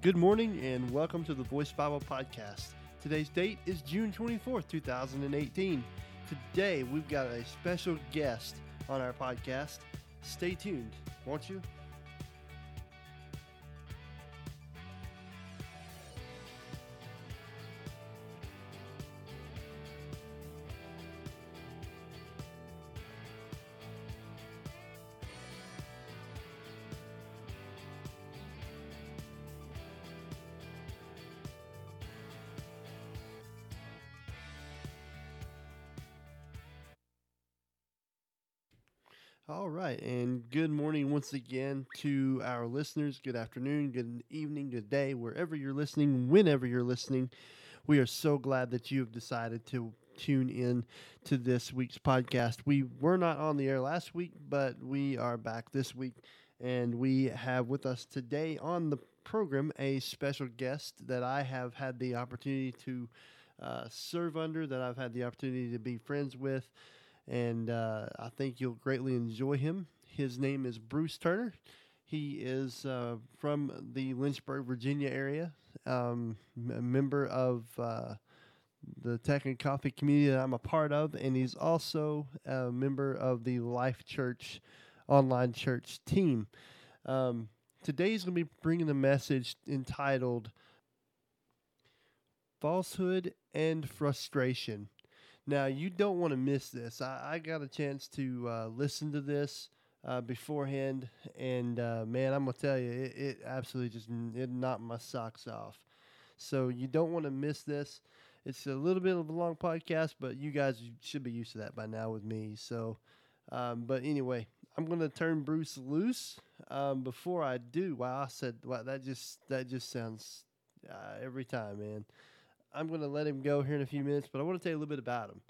Good morning and welcome to the Voice Bible Podcast. Today's date is June 24th, 2018. Today we've got a special guest on our podcast. Stay tuned, won't you? All right, and good morning once again to our listeners. Good afternoon, good evening, good day, wherever you're listening, whenever you're listening. We are so glad that you have decided to tune in to this week's podcast. We were not on the air last week, but we are back this week, and we have with us today on the program a special guest that I have had the opportunity to uh, serve under, that I've had the opportunity to be friends with and uh, I think you'll greatly enjoy him. His name is Bruce Turner. He is uh, from the Lynchburg, Virginia area, um, a member of uh, the Tech and Coffee community that I'm a part of, and he's also a member of the Life Church online church team. Um, today he's going to be bringing a message entitled Falsehood and Frustration. Now, you don't want to miss this. I, I got a chance to uh, listen to this uh, beforehand, and uh, man, I'm to tell you, it, it, absolutely just it knocked my socks off. So, you don't want to miss this. It's a little bit of a long podcast, but you guys should be used to that by now with me. So, um, but anyway, I'm going to turn Bruce loose. Um, before I do, wow, I said, wow, that just that just sounds uh, every time, man. I'm going to let him go here in a few minutes, but I want to tell you a little bit about him.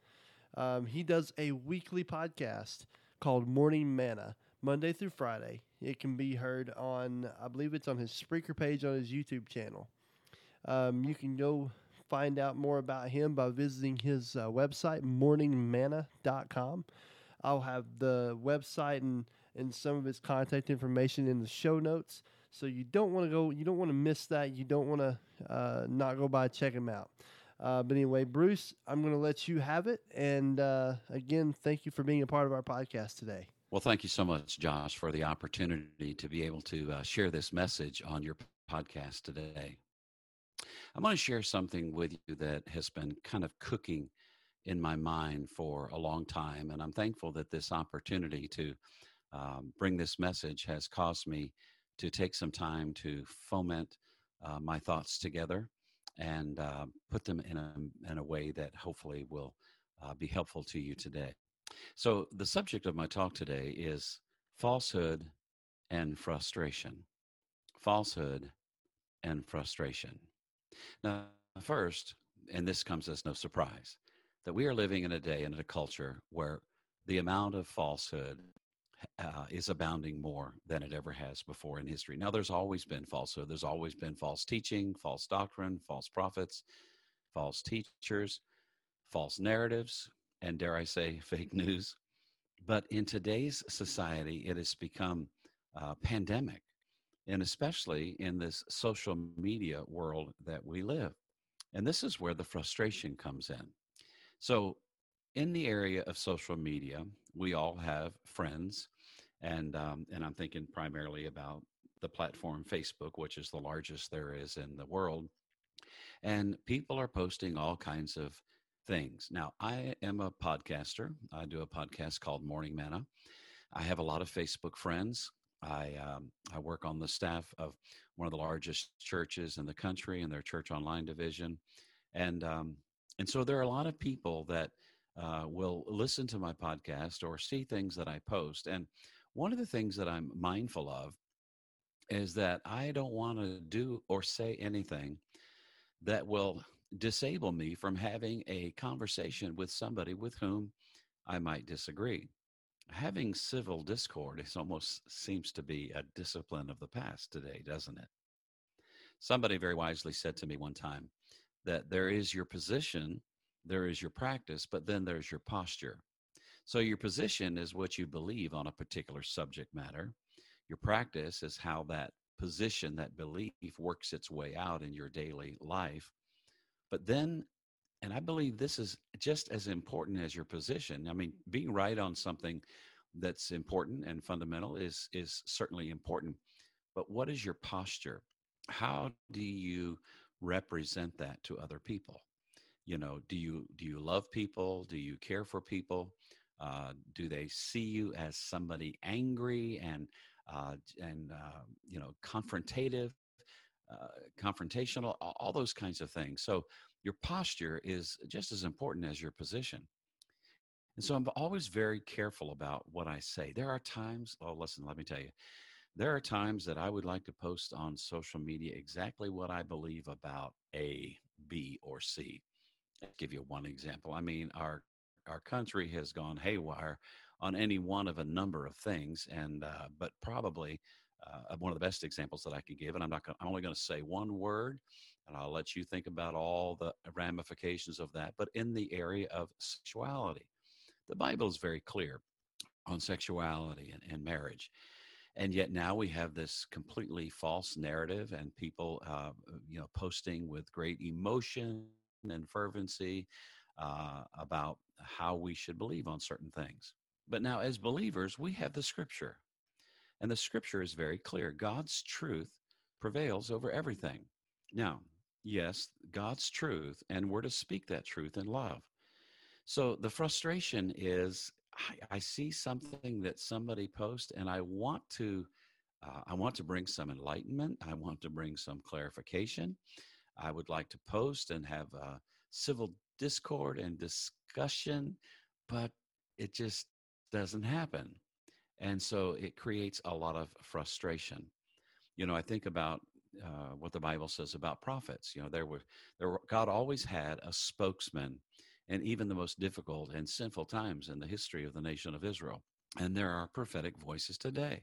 Um, he does a weekly podcast called Morning Manna, Monday through Friday. It can be heard on, I believe it's on his Spreaker page on his YouTube channel. Um, you can go find out more about him by visiting his uh, website, morningmanna.com. I'll have the website and, and some of his contact information in the show notes. So you don't want to go, you don't want to miss that. You don't want to uh, not go by check him out. Uh, but anyway, Bruce, I'm going to let you have it. And uh, again, thank you for being a part of our podcast today. Well, thank you so much, Josh, for the opportunity to be able to uh, share this message on your podcast today. I'm going to share something with you that has been kind of cooking in my mind for a long time. And I'm thankful that this opportunity to um, bring this message has caused me to take some time to foment uh, my thoughts together and uh, put them in a, in a way that hopefully will uh, be helpful to you today. So, the subject of my talk today is falsehood and frustration. Falsehood and frustration. Now, first, and this comes as no surprise, that we are living in a day and in a culture where the amount of falsehood uh, is abounding more than it ever has before in history. Now, there's always been falsehood. There's always been false teaching, false doctrine, false prophets, false teachers, false narratives, and dare I say, fake news. But in today's society, it has become uh, pandemic, and especially in this social media world that we live. And this is where the frustration comes in. So, in the area of social media, we all have friends, and um, and I'm thinking primarily about the platform Facebook, which is the largest there is in the world, and people are posting all kinds of things. Now, I am a podcaster. I do a podcast called Morning Manna. I have a lot of Facebook friends. I um, I work on the staff of one of the largest churches in the country in their church online division, and um, and so there are a lot of people that uh, will listen to my podcast or see things that I post. And one of the things that I'm mindful of is that I don't want to do or say anything that will disable me from having a conversation with somebody with whom I might disagree. Having civil discord is almost seems to be a discipline of the past today, doesn't it? Somebody very wisely said to me one time that there is your position there is your practice, but then there's your posture. So your position is what you believe on a particular subject matter. Your practice is how that position, that belief works its way out in your daily life. But then, and I believe this is just as important as your position. I mean, being right on something that's important and fundamental is is certainly important. But what is your posture? How do you represent that to other people? You know, do you do you love people? Do you care for people? Uh, do they see you as somebody angry and uh, and uh, you know confrontative, uh, confrontational, all those kinds of things? So your posture is just as important as your position. And so I'm always very careful about what I say. There are times, oh, listen, let me tell you, there are times that I would like to post on social media exactly what I believe about A, B, or C. I'll give you one example. I mean, our our country has gone haywire on any one of a number of things, and uh, but probably uh, one of the best examples that I can give, and I'm not gonna, I'm only going to say one word, and I'll let you think about all the ramifications of that. But in the area of sexuality, the Bible is very clear on sexuality and, and marriage. And yet now we have this completely false narrative, and people, uh, you know, posting with great emotion and fervency uh, about how we should believe on certain things. But now, as believers, we have the scripture. And the scripture is very clear God's truth prevails over everything. Now, yes, God's truth, and we're to speak that truth in love. So the frustration is I, I see something that somebody posts, and I want to. Uh, I want to bring some enlightenment. I want to bring some clarification. I would like to post and have a civil discord and discussion, but it just doesn't happen. And so it creates a lot of frustration. You know, I think about uh, what the Bible says about prophets. You know, there were, there were, God always had a spokesman and even the most difficult and sinful times in the history of the nation of Israel. And there are prophetic voices today.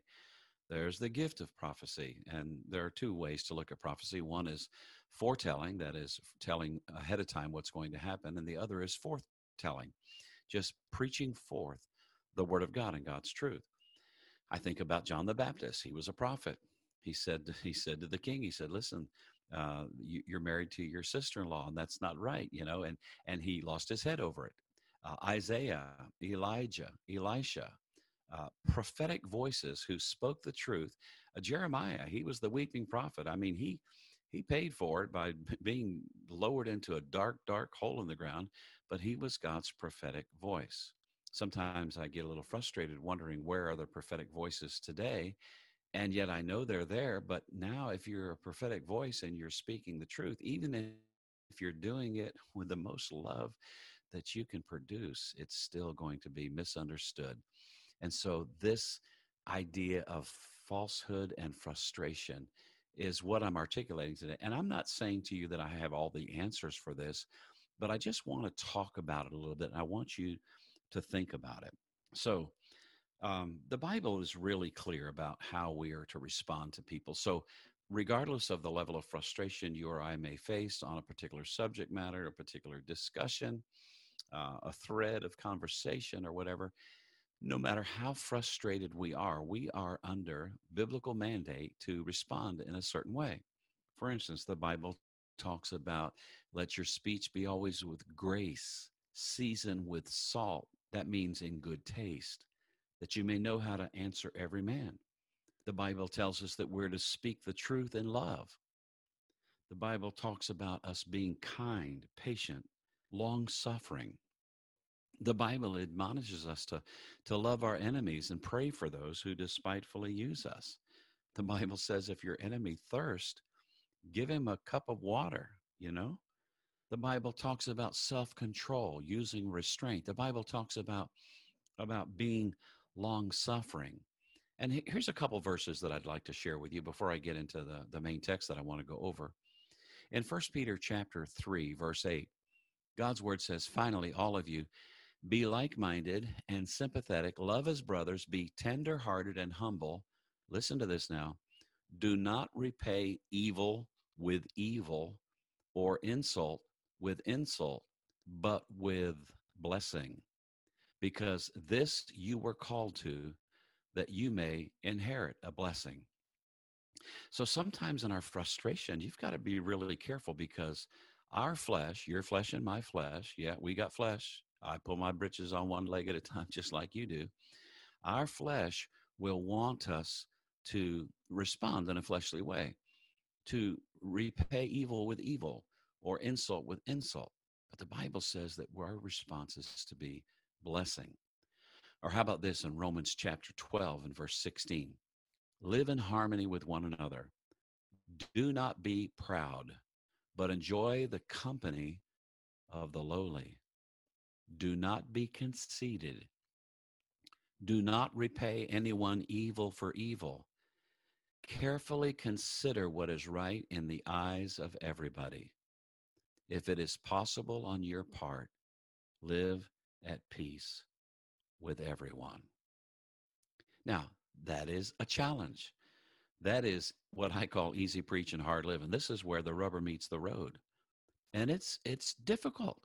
There's the gift of prophecy. And there are two ways to look at prophecy. One is foretelling, that is, telling ahead of time what's going to happen. And the other is forthtelling, just preaching forth the word of God and God's truth. I think about John the Baptist. He was a prophet. He said, he said to the king, he said, listen, uh, you, are married to your sister-in-law and that's not right you know and and he lost his head over it uh, isaiah elijah elisha uh, prophetic voices who spoke the truth uh, jeremiah he was the weeping prophet i mean he he paid for it by being lowered into a dark dark hole in the ground but he was god's prophetic voice sometimes i get a little frustrated wondering where are the prophetic voices today and yet I know they're there. But now, if you're a prophetic voice and you're speaking the truth, even if you're doing it with the most love that you can produce, it's still going to be misunderstood. And so, this idea of falsehood and frustration is what I'm articulating today. And I'm not saying to you that I have all the answers for this, but I just want to talk about it a little bit. And I want you to think about it. So, um, the Bible is really clear about how we are to respond to people. So, regardless of the level of frustration you or I may face on a particular subject matter, a particular discussion, uh, a thread of conversation, or whatever, no matter how frustrated we are, we are under biblical mandate to respond in a certain way. For instance, the Bible talks about let your speech be always with grace, seasoned with salt. That means in good taste that you may know how to answer every man. The Bible tells us that we're to speak the truth in love. The Bible talks about us being kind, patient, long suffering. The Bible admonishes us to, to love our enemies and pray for those who despitefully use us. The Bible says if your enemy thirst, give him a cup of water, you know? The Bible talks about self-control, using restraint. The Bible talks about about being long suffering. And here's a couple verses that I'd like to share with you before I get into the, the main text that I want to go over. In 1 Peter chapter 3, verse 8, God's word says, Finally, all of you, be like minded and sympathetic, love as brothers, be tender hearted and humble. Listen to this now. Do not repay evil with evil or insult with insult, but with blessing because this you were called to that you may inherit a blessing. So sometimes in our frustration, you've got to be really careful because our flesh, your flesh and my flesh, yeah, we got flesh. I pull my britches on one leg at a time, just like you do. Our flesh will want us to respond in a fleshly way, to repay evil with evil or insult with insult. But the Bible says that our response is to be blessing. Or how about this in Romans chapter 12 and verse 16? Live in harmony with one another. Do not be proud, but enjoy the company of the lowly. Do not be conceited. Do not repay anyone evil for evil. Carefully consider what is right in the eyes of everybody. If it is possible on your part, live at peace with everyone. Now, that is a challenge. That is what I call easy preaching, hard living. This is where the rubber meets the road. And it's it's difficult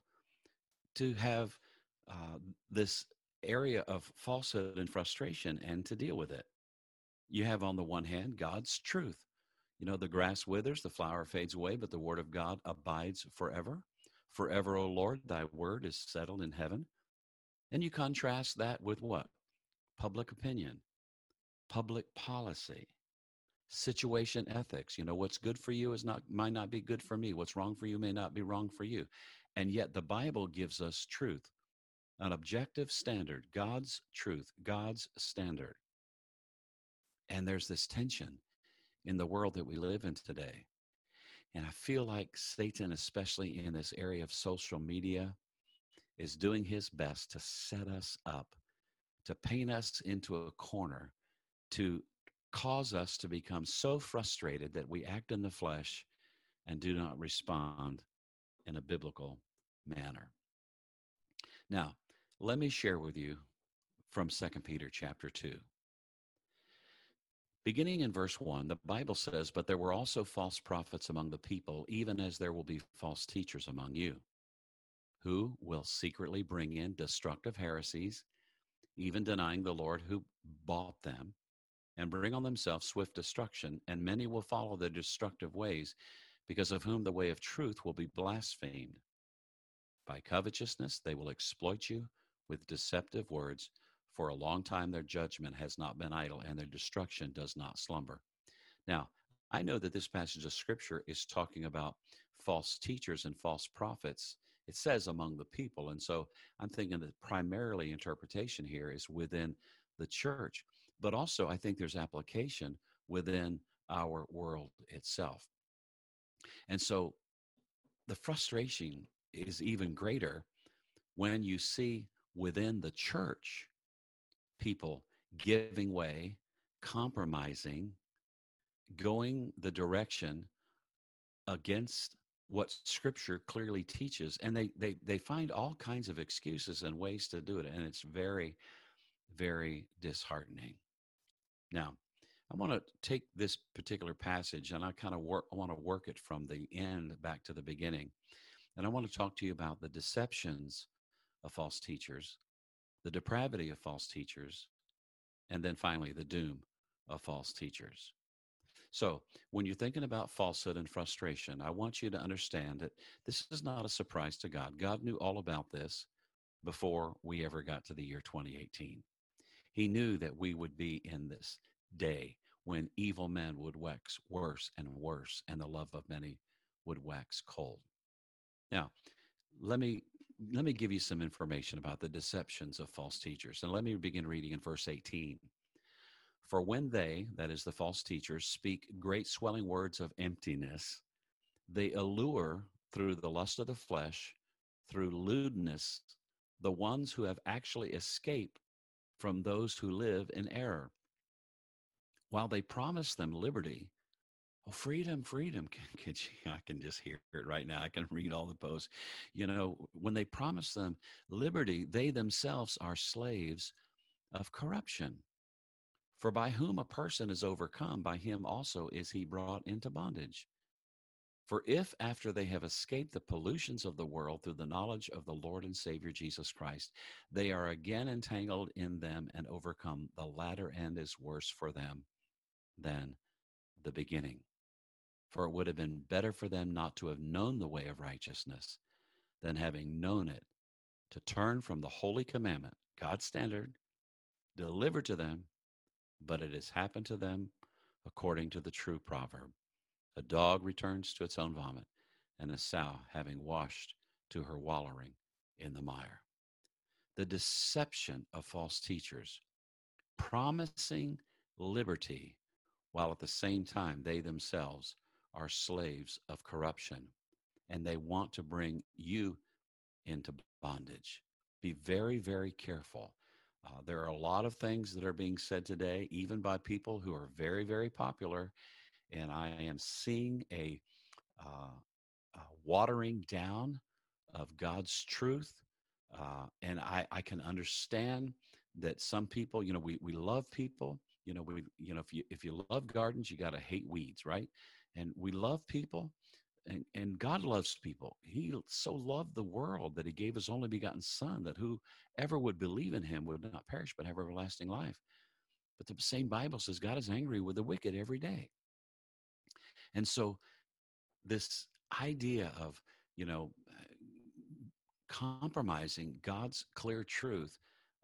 to have uh, this area of falsehood and frustration and to deal with it. You have on the one hand God's truth. You know, the grass withers, the flower fades away, but the word of God abides forever. Forever, O Lord, thy word is settled in heaven. And you contrast that with what? Public opinion, public policy, situation ethics. You know, what's good for you is not might not be good for me. What's wrong for you may not be wrong for you. And yet the Bible gives us truth, an objective standard, God's truth, God's standard. And there's this tension in the world that we live in today. And I feel like Satan, especially in this area of social media, is doing his best to set us up, to paint us into a corner, to cause us to become so frustrated that we act in the flesh and do not respond in a biblical manner. Now, let me share with you from 2 Peter chapter 2. Beginning in verse 1, the Bible says, But there were also false prophets among the people, even as there will be false teachers among you who will secretly bring in destructive heresies, even denying the Lord who bought them, and bring on themselves swift destruction, and many will follow their destructive ways, because of whom the way of truth will be blasphemed. By covetousness they will exploit you with deceptive words. For a long time their judgment has not been idle, and their destruction does not slumber. Now, I know that this passage of scripture is talking about false teachers and false prophets it says among the people. And so I'm thinking that primarily interpretation here is within the church, but also I think there's application within our world itself. And so the frustration is even greater when you see within the church people giving way, compromising, going the direction against what scripture clearly teaches and they they they find all kinds of excuses and ways to do it and it's very very disheartening. Now i want to take this particular passage and i kind of work i want to work it from the end back to the beginning and i want to talk to you about the deceptions of false teachers the depravity of false teachers and then finally the doom of false teachers so, when you're thinking about falsehood and frustration, I want you to understand that this is not a surprise to God. God knew all about this before we ever got to the year 2018. He knew that we would be in this day when evil men would wax worse and worse, and the love of many would wax cold. Now, let me let me give you some information about the deceptions of false teachers. And let me begin reading in verse 18. For when they, that is the false teachers, speak great swelling words of emptiness, they allure through the lust of the flesh, through lewdness, the ones who have actually escaped from those who live in error. While they promise them liberty, oh, freedom, freedom. Can, I can just hear it right now. I can read all the posts. You know, when they promise them liberty, they themselves are slaves of corruption. For by whom a person is overcome, by him also is he brought into bondage. For if after they have escaped the pollutions of the world through the knowledge of the Lord and Savior Jesus Christ, they are again entangled in them and overcome, the latter end is worse for them than the beginning. For it would have been better for them not to have known the way of righteousness than having known it, to turn from the holy commandment, God's standard, delivered to them, but it has happened to them according to the true proverb. A dog returns to its own vomit, and a sow, having washed, to her wallowing in the mire. The deception of false teachers, promising liberty, while at the same time they themselves are slaves of corruption, and they want to bring you into bondage. Be very, very careful. Uh, there are a lot of things that are being said today, even by people who are very, very popular. And I am seeing a, uh, a watering down of God's truth. Uh, and I, I can understand that some people, you know, we, we love people. You know, we, you know, if you if you love gardens, you got to hate weeds, right? And we love people, and, and God loves people. He so loved the world that he gave his only begotten son that whoever would believe in him would not perish but have everlasting life. But the same Bible says God is angry with the wicked every day. And so this idea of, you know, compromising God's clear truth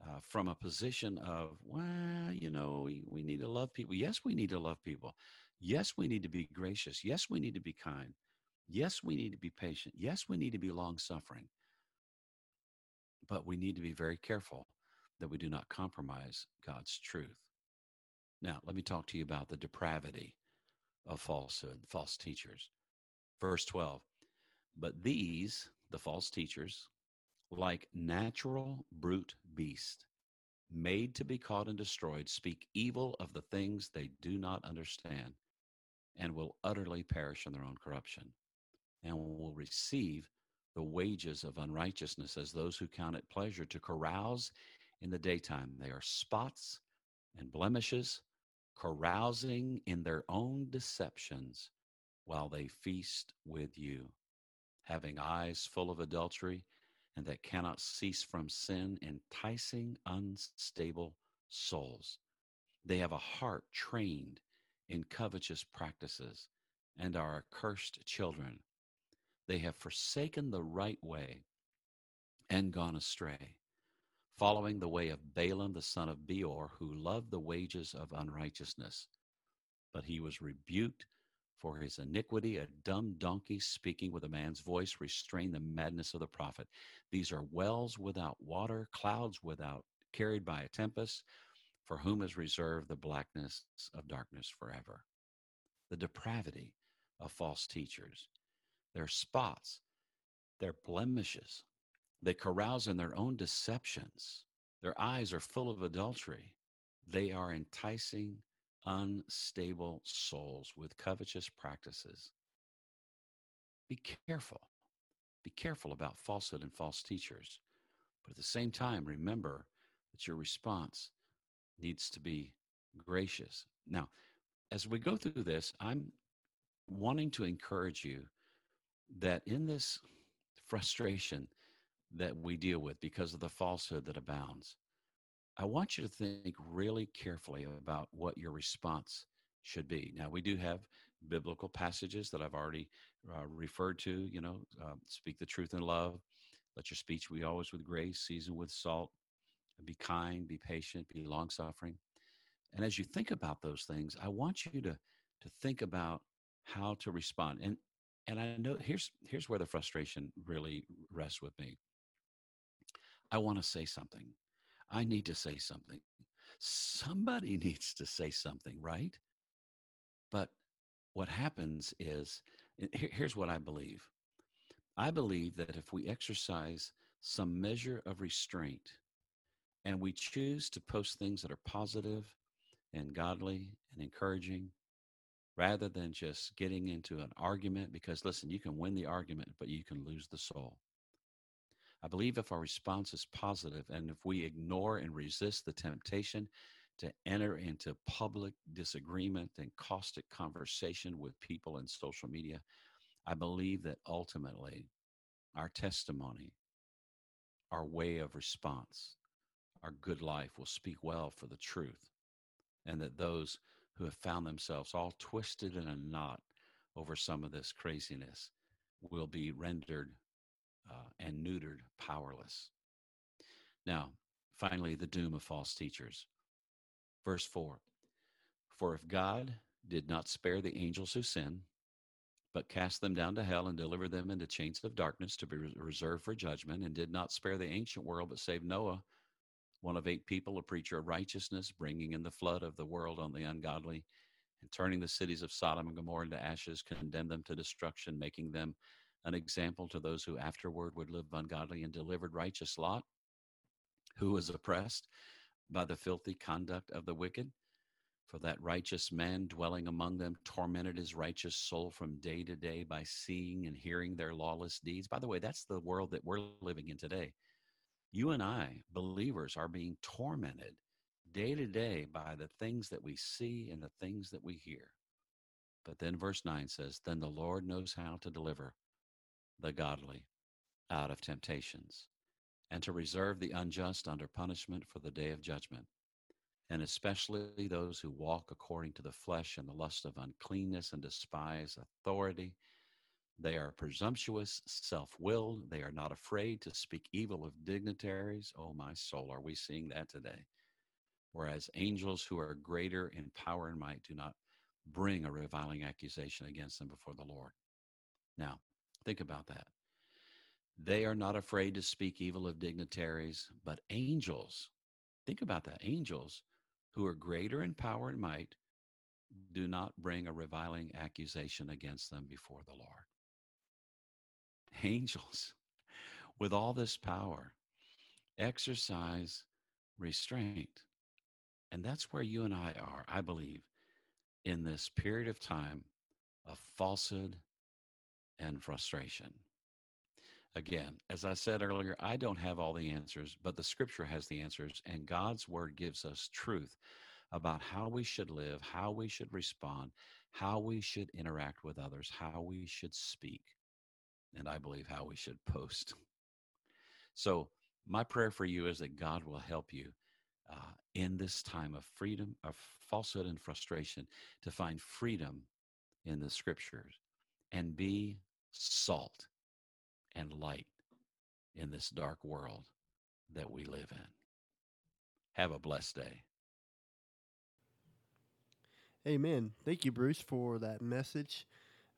uh, from a position of, well, you know, we, we need to love people. Yes, we need to love people. Yes, we need to be gracious. Yes, we need to be kind. Yes, we need to be patient. Yes, we need to be long suffering. But we need to be very careful that we do not compromise God's truth. Now, let me talk to you about the depravity of falsehood, false teachers. Verse 12. But these, the false teachers, like natural brute beasts, made to be caught and destroyed, speak evil of the things they do not understand, and will utterly perish in their own corruption and will receive the wages of unrighteousness as those who count it pleasure to carouse in the daytime. They are spots and blemishes, carousing in their own deceptions while they feast with you, having eyes full of adultery and that cannot cease from sin, enticing unstable souls. They have a heart trained in covetous practices and are accursed children they have forsaken the right way and gone astray, following the way of Balaam the son of Beor, who loved the wages of unrighteousness. But he was rebuked for his iniquity. A dumb donkey speaking with a man's voice restrained the madness of the prophet. These are wells without water, clouds without carried by a tempest, for whom is reserved the blackness of darkness forever. The depravity of false teachers their spots, their blemishes. They carouse in their own deceptions. Their eyes are full of adultery. They are enticing unstable souls with covetous practices. Be careful. Be careful about falsehood and false teachers. But at the same time, remember that your response needs to be gracious. Now, as we go through this, I'm wanting to encourage you that in this frustration that we deal with because of the falsehood that abounds, I want you to think really carefully about what your response should be. Now, we do have biblical passages that I've already uh, referred to, you know, uh, speak the truth in love, let your speech be always with grace, seasoned with salt, be kind, be patient, be long suffering. And as you think about those things, I want you to, to think about how to respond. And and I know here's here's where the frustration really rests with me. I want to say something. I need to say something. Somebody needs to say something, right? But what happens is here's what I believe. I believe that if we exercise some measure of restraint and we choose to post things that are positive and godly and encouraging rather than just getting into an argument because listen you can win the argument but you can lose the soul i believe if our response is positive and if we ignore and resist the temptation to enter into public disagreement and caustic conversation with people in social media i believe that ultimately our testimony our way of response our good life will speak well for the truth and that those who have found themselves all twisted in a knot over some of this craziness will be rendered uh, and neutered powerless. Now, finally, the doom of false teachers. Verse 4 For if God did not spare the angels who sin, but cast them down to hell and delivered them into chains of darkness to be reserved for judgment, and did not spare the ancient world, but saved Noah, one of eight people, a preacher of righteousness, bringing in the flood of the world on the ungodly, and turning the cities of Sodom and Gomorrah into ashes, condemned them to destruction, making them an example to those who afterward would live ungodly, and delivered righteous Lot, who was oppressed by the filthy conduct of the wicked. For that righteous man dwelling among them tormented his righteous soul from day to day by seeing and hearing their lawless deeds. By the way, that's the world that we're living in today. You and I, believers, are being tormented day to day by the things that we see and the things that we hear. But then verse 9 says, Then the Lord knows how to deliver the godly out of temptations and to reserve the unjust under punishment for the day of judgment, and especially those who walk according to the flesh and the lust of uncleanness and despise authority. They are presumptuous, self willed. They are not afraid to speak evil of dignitaries. Oh, my soul, are we seeing that today? Whereas angels who are greater in power and might do not bring a reviling accusation against them before the Lord. Now, think about that. They are not afraid to speak evil of dignitaries, but angels, think about that, angels who are greater in power and might do not bring a reviling accusation against them before the Lord. Angels with all this power exercise restraint. And that's where you and I are, I believe, in this period of time of falsehood and frustration. Again, as I said earlier, I don't have all the answers, but the scripture has the answers, and God's word gives us truth about how we should live, how we should respond, how we should interact with others, how we should speak, and I believe how we should post. So, my prayer for you is that God will help you uh, in this time of freedom, of falsehood and frustration, to find freedom in the scriptures and be salt and light in this dark world that we live in. Have a blessed day. Amen. Thank you, Bruce, for that message.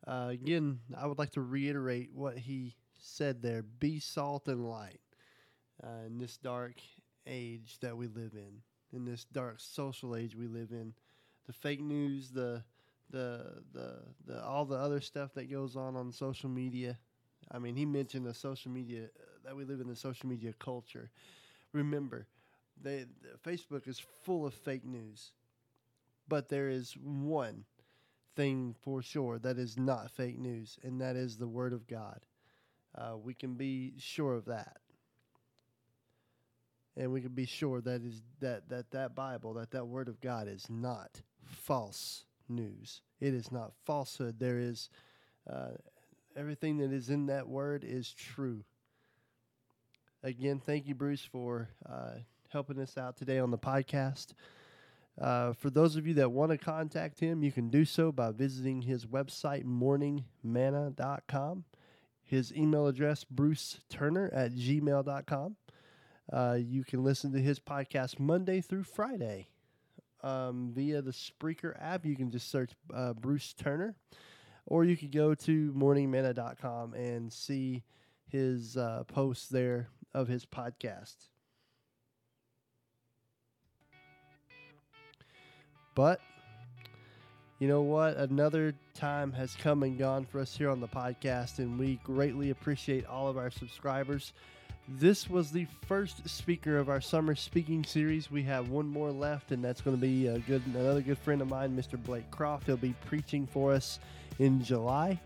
Uh, again, I would like to reiterate what he said there be salt and light uh, in this dark age that we live in, in this dark social age we live in. The fake news, the the the the all the other stuff that goes on on social media I mean, he mentioned the social media uh, that we live in the social media culture. Remember, they, Facebook is full of fake news, but there is one thing for sure that is not fake news, and that is the Word of God. Uh, we can be sure of that, and we can be sure that is that that that Bible, that that Word of God is not false news. It is not falsehood. There is. Uh, everything that is in that word is true. Again, thank you, Bruce, for uh, helping us out today on the podcast. Uh, for those of you that want to contact him, you can do so by visiting his website, morningmanna.com. His email address, bruce turner at gmail.com. Uh, you can listen to his podcast Monday through Friday um, via the Spreaker app. You can just search uh, Bruce Turner or you could go to morningmanna.com and see his uh, posts there of his podcast. But you know what? Another time has come and gone for us here on the podcast, and we greatly appreciate all of our subscribers. This was the first speaker of our summer speaking series. We have one more left, and that's going to be a good another good friend of mine, Mr. Blake Croft. He'll be preaching for us in July.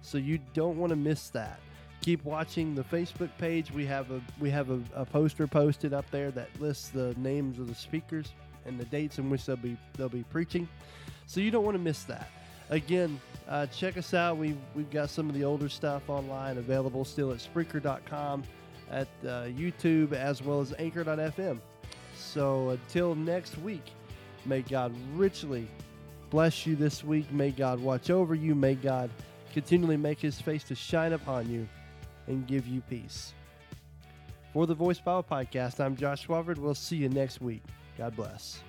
So you don't want to miss that. Keep watching the Facebook page. We have a we have a, a poster posted up there that lists the names of the speakers and the dates in which they'll be they'll be preaching. So you don't want to miss that. Again, uh, check us out. We've, we've got some of the older stuff online available still at Spreaker.com, at uh, YouTube, as well as Anchor.fm. So until next week, may God richly bless you this week. May God watch over you. May God continually make his face to shine upon you and give you peace. For the Voice Bible Podcast, I'm Josh Swafford. We'll see you next week. God bless.